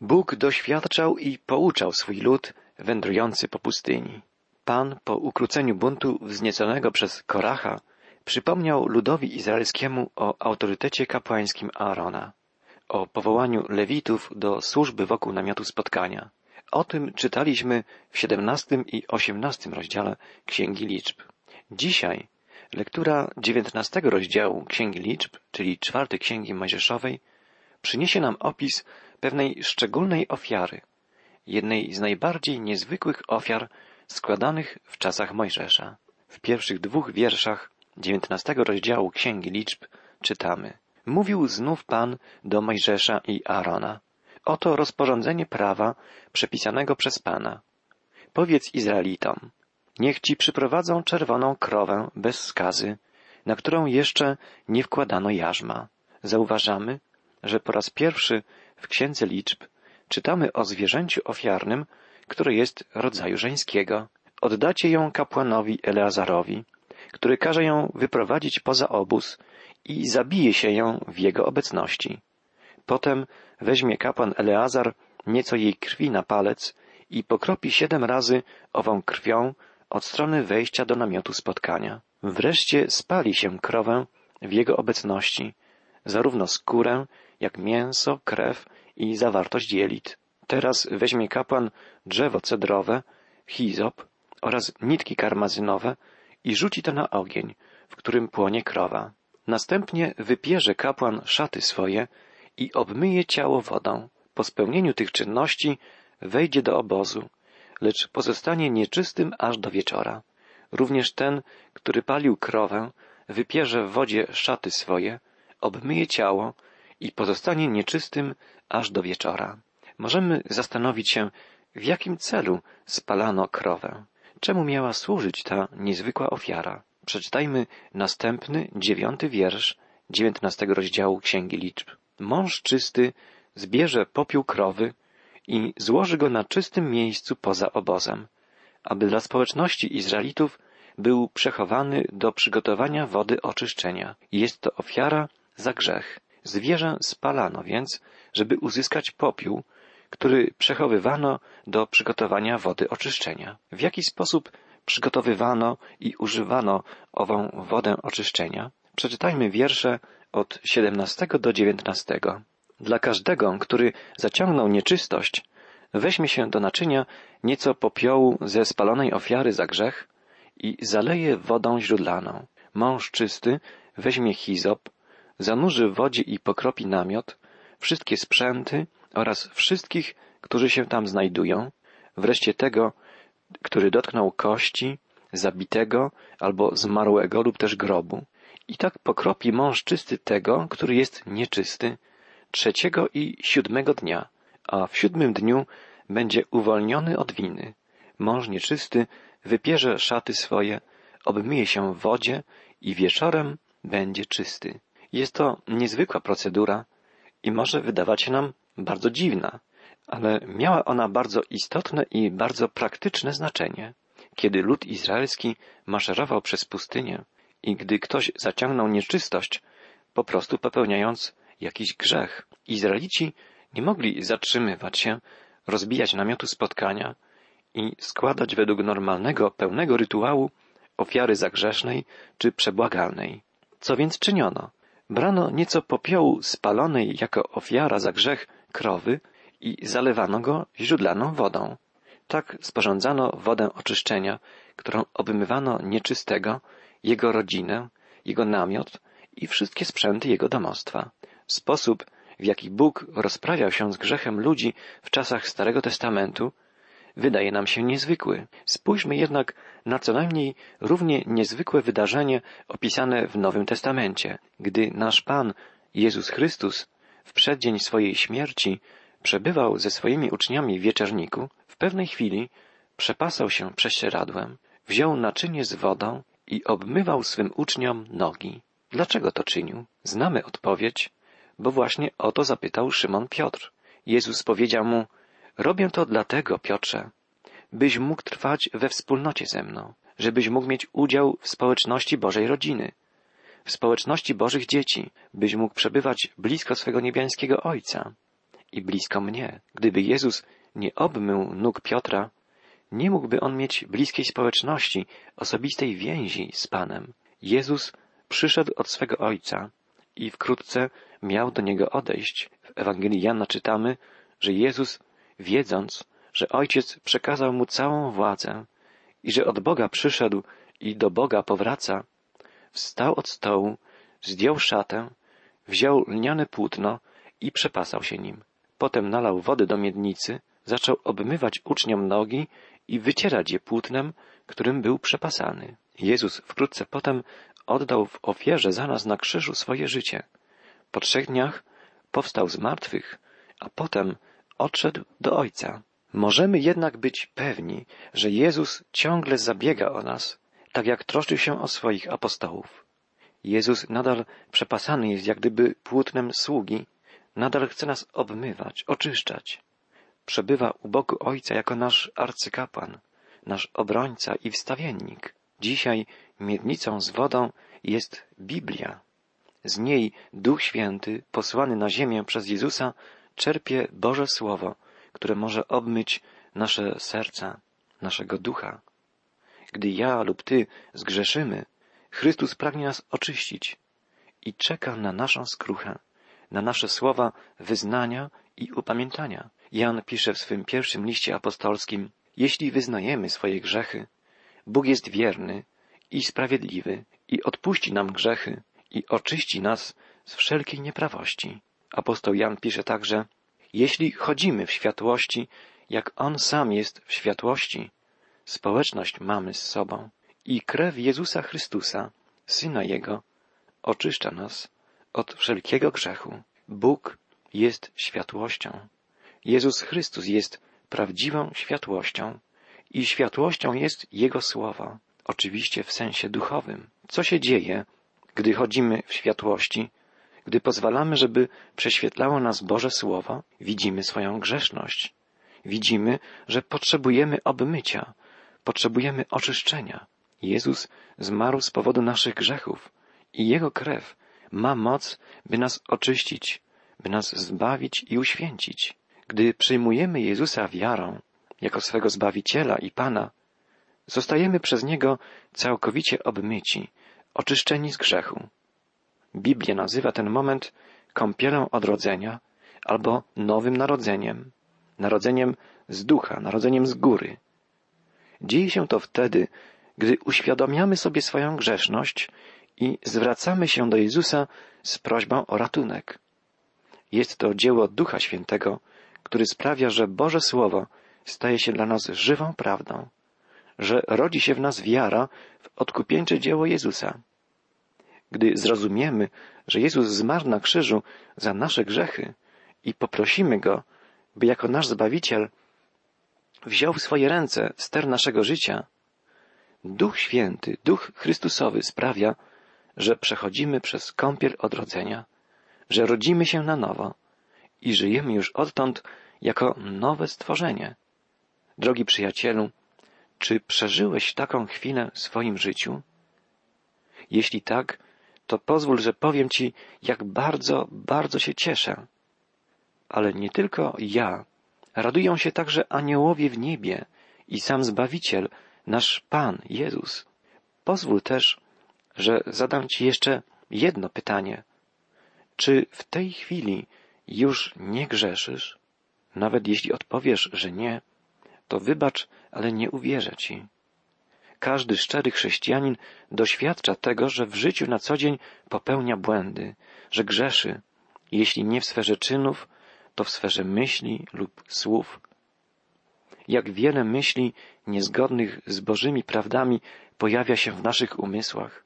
Bóg doświadczał i pouczał swój lud wędrujący po pustyni. Pan po ukróceniu buntu wznieconego przez Koracha przypomniał ludowi izraelskiemu o autorytecie kapłańskim Aarona, o powołaniu lewitów do służby wokół namiotu spotkania. O tym czytaliśmy w siedemnastym i osiemnastym rozdziale Księgi Liczb. Dzisiaj lektura dziewiętnastego rozdziału Księgi Liczb, czyli czwartej Księgi Mojżeszowej, przyniesie nam opis pewnej szczególnej ofiary, jednej z najbardziej niezwykłych ofiar składanych w czasach Mojżesza. W pierwszych dwóch wierszach dziewiętnastego rozdziału Księgi Liczb czytamy. Mówił znów Pan do Mojżesza i Aarona. Oto rozporządzenie prawa przepisanego przez Pana. Powiedz Izraelitom, niech ci przyprowadzą czerwoną krowę bez skazy, na którą jeszcze nie wkładano jarzma. Zauważamy, że po raz pierwszy w Księdze Liczb czytamy o zwierzęciu ofiarnym, które jest rodzaju żeńskiego. Oddacie ją kapłanowi Eleazarowi, który każe ją wyprowadzić poza obóz i zabije się ją w jego obecności. Potem weźmie kapłan Eleazar nieco jej krwi na palec i pokropi siedem razy ową krwią od strony wejścia do namiotu spotkania. Wreszcie spali się krowę w jego obecności, zarówno skórę, jak mięso, krew i zawartość jelit. Teraz weźmie kapłan drzewo cedrowe, hizop oraz nitki karmazynowe i rzuci to na ogień, w którym płonie krowa. Następnie wypierze kapłan szaty swoje i obmyje ciało wodą. Po spełnieniu tych czynności wejdzie do obozu, lecz pozostanie nieczystym aż do wieczora. Również ten, który palił krowę, wypierze w wodzie szaty swoje, obmyje ciało i pozostanie nieczystym aż do wieczora. Możemy zastanowić się, w jakim celu spalano krowę. Czemu miała służyć ta niezwykła ofiara? Przeczytajmy następny, dziewiąty wiersz dziewiętnastego rozdziału Księgi Liczb. Mąż czysty zbierze popiół krowy i złoży go na czystym miejscu poza obozem, aby dla społeczności Izraelitów był przechowany do przygotowania wody oczyszczenia. Jest to ofiara za grzech. Zwierzę spalano więc, żeby uzyskać popiół, który przechowywano do przygotowania wody oczyszczenia. W jaki sposób przygotowywano i używano ową wodę oczyszczenia? Przeczytajmy wiersze od 17 do 19. Dla każdego, który zaciągnął nieczystość, weźmie się do naczynia nieco popiołu ze spalonej ofiary za grzech i zaleje wodą źródlaną. Mąż czysty weźmie hizop, zanurzy w wodzie i pokropi namiot, wszystkie sprzęty oraz wszystkich, którzy się tam znajdują, wreszcie tego, który dotknął kości, zabitego albo zmarłego lub też grobu. I tak pokropi mąż czysty tego, który jest nieczysty, trzeciego i siódmego dnia, a w siódmym dniu będzie uwolniony od winy. Mąż nieczysty wypierze szaty swoje, obmyje się w wodzie i wieczorem będzie czysty. Jest to niezwykła procedura i może wydawać się nam bardzo dziwna, ale miała ona bardzo istotne i bardzo praktyczne znaczenie. Kiedy lud izraelski maszerował przez pustynię i gdy ktoś zaciągnął nieczystość, po prostu popełniając jakiś grzech, Izraelici nie mogli zatrzymywać się, rozbijać namiotu spotkania i składać według normalnego, pełnego rytuału ofiary zagrzesznej czy przebłagalnej. Co więc czyniono? Brano nieco popiołu spalonej jako ofiara za grzech krowy i zalewano go źródlaną wodą. Tak sporządzano wodę oczyszczenia, którą obmywano nieczystego, jego rodzinę, jego namiot i wszystkie sprzęty jego domostwa. Sposób, w jaki Bóg rozprawiał się z grzechem ludzi w czasach Starego Testamentu, wydaje nam się niezwykły. Spójrzmy jednak na co najmniej równie niezwykłe wydarzenie opisane w Nowym Testamencie, gdy nasz Pan Jezus Chrystus w przeddzień swojej śmierci przebywał ze swoimi uczniami w wieczerniku, w pewnej chwili przepasał się prześcieradłem, wziął naczynie z wodą i obmywał swym uczniom nogi. Dlaczego to czynił? Znamy odpowiedź, bo właśnie o to zapytał Szymon Piotr. Jezus powiedział mu, robię to dlatego, Piotrze, byś mógł trwać we wspólnocie ze mną, żebyś mógł mieć udział w społeczności Bożej rodziny, w społeczności Bożych dzieci, byś mógł przebywać blisko swego niebiańskiego Ojca. i blisko mnie. Gdyby Jezus nie obmył nóg Piotra, nie mógłby on mieć bliskiej społeczności, osobistej więzi z Panem. Jezus przyszedł od swego Ojca i wkrótce miał do niego odejść. W Ewangelii Jana czytamy, że Jezus, wiedząc, że Ojciec przekazał mu całą władzę i że od Boga przyszedł i do Boga powraca, wstał od stołu, zdjął szatę, wziął lniane płótno i przepasał się nim. Potem nalał wody do miednicy, zaczął obmywać uczniom nogi i wycierać je płótnem, którym był przepasany. Jezus wkrótce potem oddał w ofierze za nas na krzyżu swoje życie. Po trzech dniach powstał z martwych, a potem odszedł do Ojca. Możemy jednak być pewni, że Jezus ciągle zabiega o nas, tak jak troszczył się o swoich apostołów. Jezus nadal przepasany jest jak gdyby płótnem sługi, nadal chce nas obmywać, oczyszczać. Przebywa u boku Ojca jako nasz arcykapłan, nasz obrońca i wstawiennik. Dzisiaj miednicą z wodą jest Biblia. Z niej Duch Święty, posłany na ziemię przez Jezusa, czerpie Boże Słowo, które może obmyć nasze serca, naszego ducha. Gdy ja lub ty zgrzeszymy, Chrystus pragnie nas oczyścić i czeka na naszą skruchę, na nasze słowa wyznania i upamiętania. Jan pisze w swym pierwszym liście apostolskim, jeśli wyznajemy swoje grzechy, Bóg jest wierny i sprawiedliwy i odpuści nam grzechy i oczyści nas z wszelkiej nieprawości. Apostoł Jan pisze także, jeśli chodzimy w światłości, jak On sam jest w światłości, społeczność mamy z sobą i krew Jezusa Chrystusa, Syna Jego, oczyszcza nas od wszelkiego grzechu. Bóg jest światłością. Jezus Chrystus jest prawdziwą światłością i światłością jest Jego słowo, oczywiście w sensie duchowym. Co się dzieje, gdy chodzimy w światłości, gdy pozwalamy, żeby prześwietlało nas Boże Słowo, widzimy swoją grzeszność. Widzimy, że potrzebujemy obmycia, potrzebujemy oczyszczenia. Jezus zmarł z powodu naszych grzechów i Jego krew ma moc, by nas oczyścić, by nas zbawić i uświęcić. Gdy przyjmujemy Jezusa wiarą, jako swego Zbawiciela i Pana, zostajemy przez Niego całkowicie obmyci, oczyszczeni z grzechu. Biblia nazywa ten moment kąpielą odrodzenia albo nowym narodzeniem, narodzeniem z ducha, narodzeniem z góry. Dzieje się to wtedy, gdy uświadamiamy sobie swoją grzeszność i zwracamy się do Jezusa z prośbą o ratunek. Jest to dzieło Ducha Świętego, który sprawia, że Boże Słowo staje się dla nas żywą prawdą, że rodzi się w nas wiara w odkupieńcze dzieło Jezusa. Gdy zrozumiemy, że Jezus zmarł na krzyżu za nasze grzechy i poprosimy Go, by jako nasz Zbawiciel wziął w swoje ręce ster naszego życia, Duch Święty, Duch Chrystusowy sprawia, że przechodzimy przez kąpiel odrodzenia, że rodzimy się na nowo i żyjemy już odtąd jako nowe stworzenie. Drogi przyjacielu, czy przeżyłeś taką chwilę w swoim życiu? Jeśli tak, to pozwól, że powiem Ci, jak bardzo, bardzo się cieszę. Ale nie tylko ja, radują się także aniołowie w niebie i sam Zbawiciel, nasz Pan Jezus. Pozwól też, że zadam Ci jeszcze jedno pytanie. Czy w tej chwili już nie grzeszysz? Nawet jeśli odpowiesz, że nie, to wybacz, ale nie uwierzę Ci. Każdy szczery chrześcijanin doświadcza tego, że w życiu na co dzień popełnia błędy, że grzeszy, jeśli nie w sferze czynów, to w sferze myśli lub słów. Jak wiele myśli niezgodnych z Bożymi prawdami pojawia się w naszych umysłach.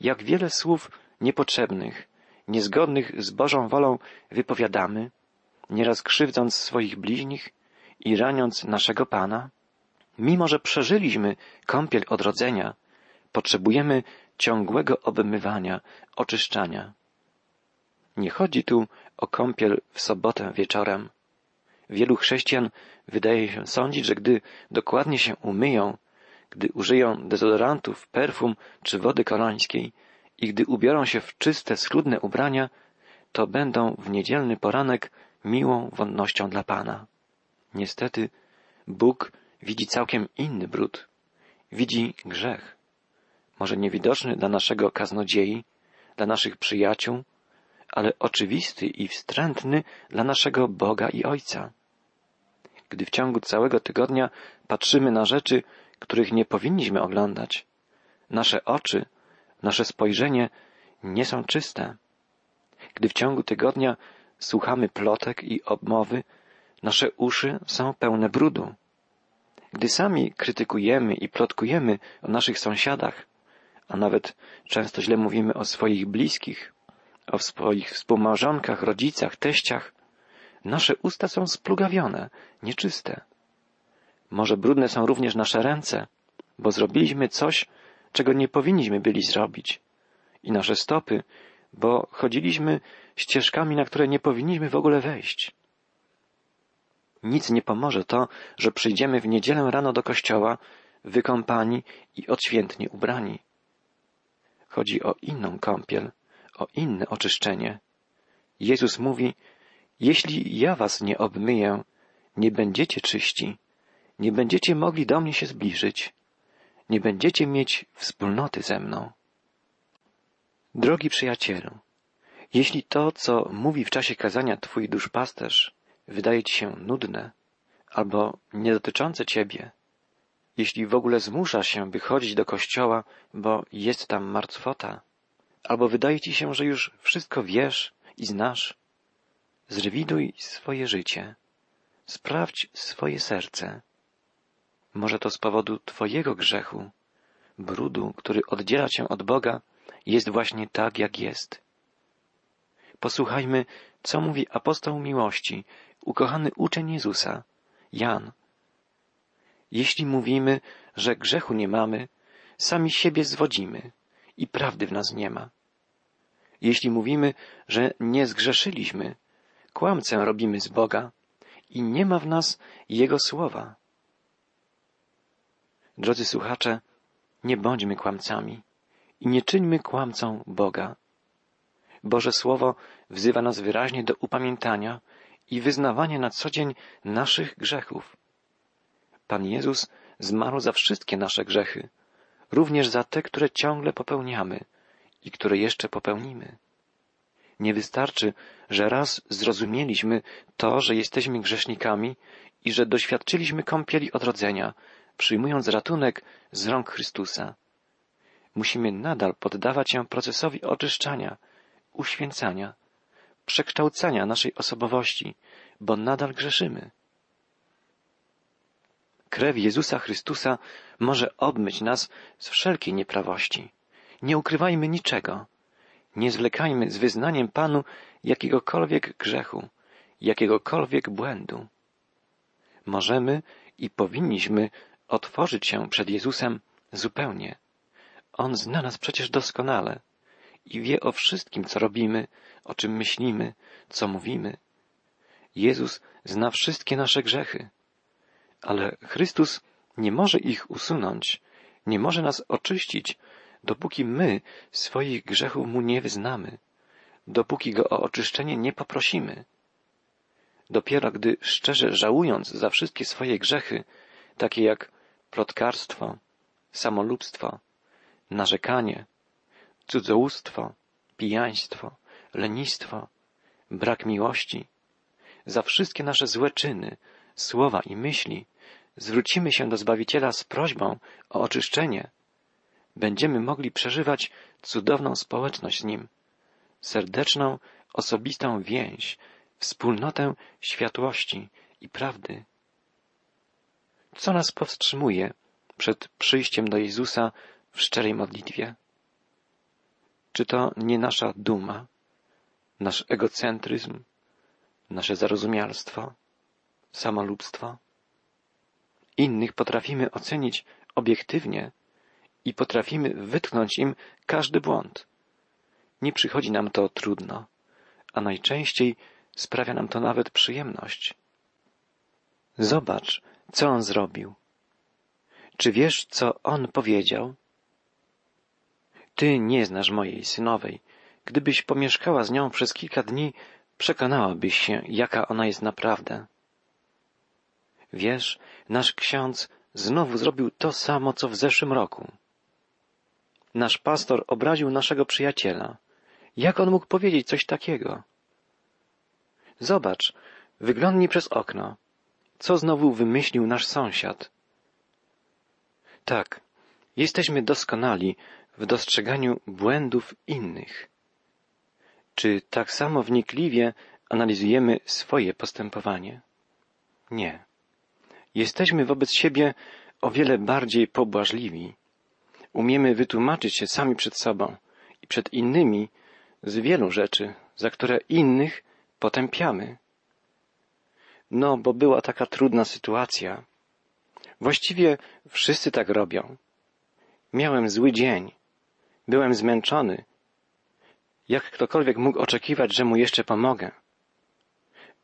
Jak wiele słów niepotrzebnych, niezgodnych z Bożą wolą wypowiadamy, nieraz krzywdząc swoich bliźnich i raniąc naszego Pana. Mimo, że przeżyliśmy kąpiel odrodzenia, potrzebujemy ciągłego obmywania, oczyszczania. Nie chodzi tu o kąpiel w sobotę wieczorem. Wielu chrześcijan wydaje się sądzić, że gdy dokładnie się umyją, gdy użyją dezodorantów, perfum czy wody kolońskiej i gdy ubiorą się w czyste, schludne ubrania, to będą w niedzielny poranek miłą wonnością dla Pana. Niestety, Bóg widzi całkiem inny brud. Widzi grzech. Może niewidoczny dla naszego kaznodziei, dla naszych przyjaciół, ale oczywisty i wstrętny dla naszego Boga i Ojca. Gdy w ciągu całego tygodnia patrzymy na rzeczy, których nie powinniśmy oglądać, nasze oczy, nasze spojrzenie nie są czyste. Gdy w ciągu tygodnia słuchamy plotek i obmowy, nasze uszy są pełne brudu. Gdy sami krytykujemy i plotkujemy o naszych sąsiadach, a nawet często źle mówimy o swoich bliskich, o swoich współmałżonkach, rodzicach, teściach, nasze usta są splugawione, nieczyste. Może brudne są również nasze ręce, bo zrobiliśmy coś, czego nie powinniśmy byli zrobić. I nasze stopy, bo chodziliśmy ścieżkami, na które nie powinniśmy w ogóle wejść. Nic nie pomoże to, że przyjdziemy w niedzielę rano do kościoła, wykąpani i odświętnie ubrani. Chodzi o inną kąpiel, o inne oczyszczenie. Jezus mówi, jeśli ja was nie obmyję, nie będziecie czyści, nie będziecie mogli do mnie się zbliżyć, nie będziecie mieć wspólnoty ze mną. Drogi przyjacielu, jeśli to, co mówi w czasie kazania Twój duszpasterz, wydaje Ci się nudne albo nie dotyczące Ciebie, jeśli w ogóle zmusza się, by chodzić do kościoła, bo jest tam martwota, albo wydaje Ci się, że już wszystko wiesz i znasz, zrewiduj swoje życie, sprawdź swoje serce. Może to z powodu Twojego grzechu, brudu, który oddziela Cię od Boga, jest właśnie tak, jak jest. Posłuchajmy, co mówi apostoł miłości, ukochany uczeń Jezusa, Jan. Jeśli mówimy, że grzechu nie mamy, sami siebie zwodzimy i prawdy w nas nie ma. Jeśli mówimy, że nie zgrzeszyliśmy, kłamcę robimy z Boga i nie ma w nas Jego słowa. Drodzy słuchacze, nie bądźmy kłamcami i nie czyńmy kłamcą Boga. Boże Słowo wzywa nas wyraźnie do upamiętania i wyznawania na co dzień naszych grzechów. Pan Jezus zmarł za wszystkie nasze grzechy, również za te, które ciągle popełniamy i które jeszcze popełnimy. Nie wystarczy, że raz zrozumieliśmy to, że jesteśmy grzesznikami i że doświadczyliśmy kąpieli odrodzenia, przyjmując ratunek z rąk Chrystusa. Musimy nadal poddawać się procesowi oczyszczania, uświęcania, przekształcania naszej osobowości, bo nadal grzeszymy. Krew Jezusa Chrystusa może obmyć nas z wszelkiej nieprawości. Nie ukrywajmy niczego. Nie zwlekajmy z wyznaniem Panu jakiegokolwiek grzechu, jakiegokolwiek błędu. Możemy i powinniśmy otworzyć się przed Jezusem zupełnie. On zna nas przecież doskonale i wie o wszystkim, co robimy, o czym myślimy, co mówimy. Jezus zna wszystkie nasze grzechy, ale Chrystus nie może ich usunąć, nie może nas oczyścić, dopóki my swoich grzechów Mu nie wyznamy, dopóki Go o oczyszczenie nie poprosimy. Dopiero gdy szczerze żałując za wszystkie swoje grzechy, takie jak plotkarstwo, samolubstwo, narzekanie, cudzołóstwo, pijaństwo, lenistwo, brak miłości, za wszystkie nasze złe czyny, słowa i myśli zwrócimy się do Zbawiciela z prośbą o oczyszczenie, będziemy mogli przeżywać cudowną społeczność z Nim, serdeczną, osobistą więź, wspólnotę światłości i prawdy. Co nas powstrzymuje przed przyjściem do Jezusa w szczerej modlitwie? Czy to nie nasza duma, nasz egocentryzm, nasze zarozumialstwo, samolubstwo? Innych potrafimy ocenić obiektywnie i potrafimy wytknąć im każdy błąd. Nie przychodzi nam to trudno, a najczęściej sprawia nam to nawet przyjemność. Zobacz, co on zrobił. Czy wiesz, co on powiedział? Ty nie znasz mojej synowej. Gdybyś pomieszkała z nią przez kilka dni, przekonałabyś się, jaka ona jest naprawdę. Wiesz, nasz ksiądz znowu zrobił to samo, co w zeszłym roku. Nasz pastor obraził naszego przyjaciela. Jak on mógł powiedzieć coś takiego? Zobacz, wyglądnij przez okno. Co znowu wymyślił nasz sąsiad? Tak, jesteśmy doskonali w dostrzeganiu błędów innych. Czy tak samo wnikliwie analizujemy swoje postępowanie? Nie. Jesteśmy wobec siebie o wiele bardziej pobłażliwi. Umiemy wytłumaczyć się sami przed sobą i przed innymi z wielu rzeczy, za które innych potępiamy. No, bo była taka trudna sytuacja. Właściwie wszyscy tak robią. Miałem zły dzień. Byłem zmęczony. Jak ktokolwiek mógł oczekiwać, że mu jeszcze pomogę?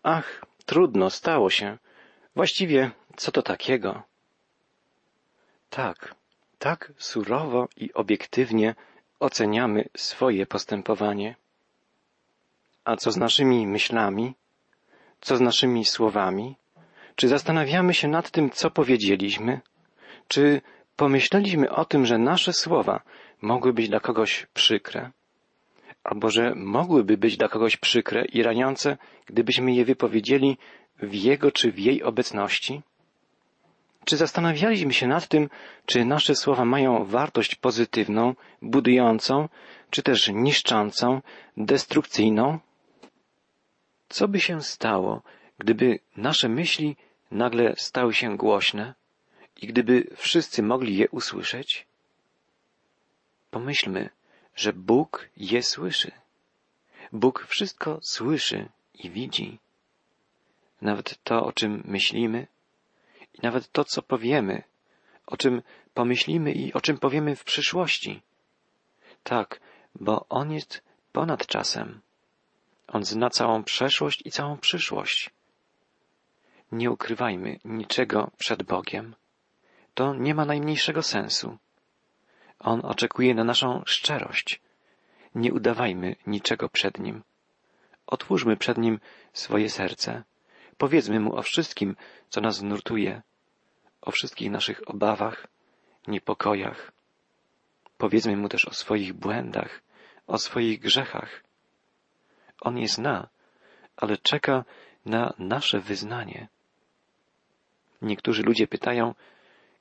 Ach, trudno, stało się. Właściwie, co to takiego? Tak, tak surowo i obiektywnie oceniamy swoje postępowanie. A co z naszymi myślami? Co z naszymi słowami? Czy zastanawiamy się nad tym, co powiedzieliśmy? Czy pomyśleliśmy o tym, że nasze słowa mogły być dla kogoś przykre? Albo że mogłyby być dla kogoś przykre i raniące, gdybyśmy je wypowiedzieli w jego czy w jej obecności? Czy zastanawialiśmy się nad tym, czy nasze słowa mają wartość pozytywną, budującą, czy też niszczącą, destrukcyjną? Co by się stało, gdyby nasze myśli nagle stały się głośne i gdyby wszyscy mogli je usłyszeć? Pomyślmy, że Bóg je słyszy. Bóg wszystko słyszy i widzi. Nawet to, o czym myślimy, i nawet to, co powiemy, o czym pomyślimy i o czym powiemy w przyszłości. Tak, bo On jest ponad czasem. On zna całą przeszłość i całą przyszłość. Nie ukrywajmy niczego przed Bogiem. To nie ma najmniejszego sensu. On oczekuje na naszą szczerość. Nie udawajmy niczego przed Nim. Otwórzmy przed Nim swoje serce. Powiedzmy Mu o wszystkim, co nas nurtuje, o wszystkich naszych obawach, niepokojach. Powiedzmy Mu też o swoich błędach, o swoich grzechach. On je zna, ale czeka na nasze wyznanie. Niektórzy ludzie pytają,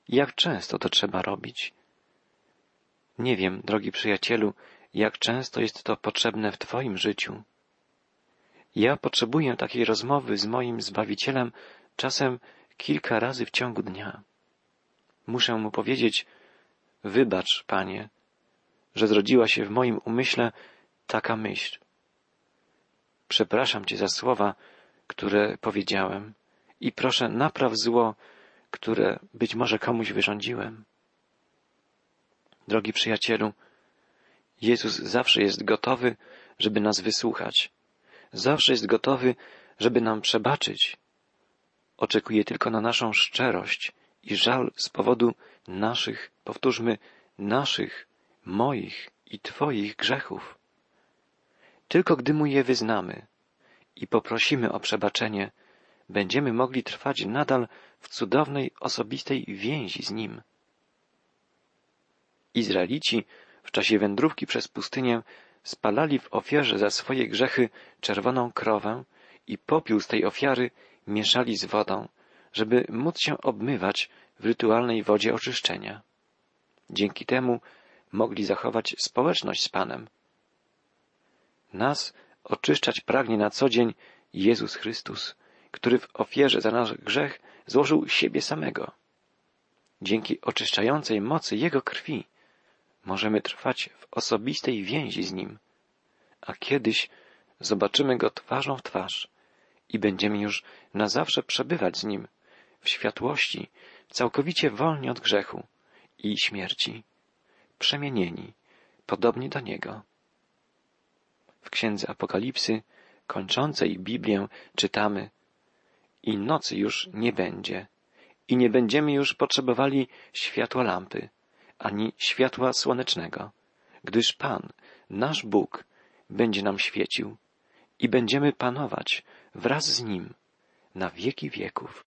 jak często to trzeba robić? Nie wiem, drogi przyjacielu, jak często jest to potrzebne w Twoim życiu. Ja potrzebuję takiej rozmowy z moim Zbawicielem czasem kilka razy w ciągu dnia. Muszę mu powiedzieć, wybacz, panie, że zrodziła się w moim umyśle taka myśl. Przepraszam cię za słowa, które powiedziałem i proszę napraw zło, które być może komuś wyrządziłem. Drogi przyjacielu, Jezus zawsze jest gotowy, żeby nas wysłuchać. Zawsze jest gotowy, żeby nam przebaczyć. Oczekuje tylko na naszą szczerość i żal z powodu naszych, powtórzmy, naszych, moich i Twoich grzechów. Tylko gdy Mu je wyznamy i poprosimy o przebaczenie, będziemy mogli trwać nadal w cudownej, osobistej więzi z Nim. Izraelici w czasie wędrówki przez pustynię spalali w ofierze za swoje grzechy czerwoną krowę i popiół z tej ofiary mieszali z wodą, żeby móc się obmywać w rytualnej wodzie oczyszczenia. Dzięki temu mogli zachować społeczność z Panem. Nas oczyszczać pragnie na co dzień Jezus Chrystus, który w ofierze za nasz grzech złożył siebie samego. Dzięki oczyszczającej mocy Jego krwi możemy trwać w osobistej więzi z Nim, a kiedyś zobaczymy Go twarzą w twarz i będziemy już na zawsze przebywać z Nim w światłości, całkowicie wolni od grzechu i śmierci, przemienieni, podobnie do Niego. W Księdze Apokalipsy, kończącej Biblię, czytamy i nocy już nie będzie, i nie będziemy już potrzebowali światła lampy, ani światła słonecznego, gdyż Pan, nasz Bóg, będzie nam świecił i będziemy panować wraz z Nim na wieki wieków.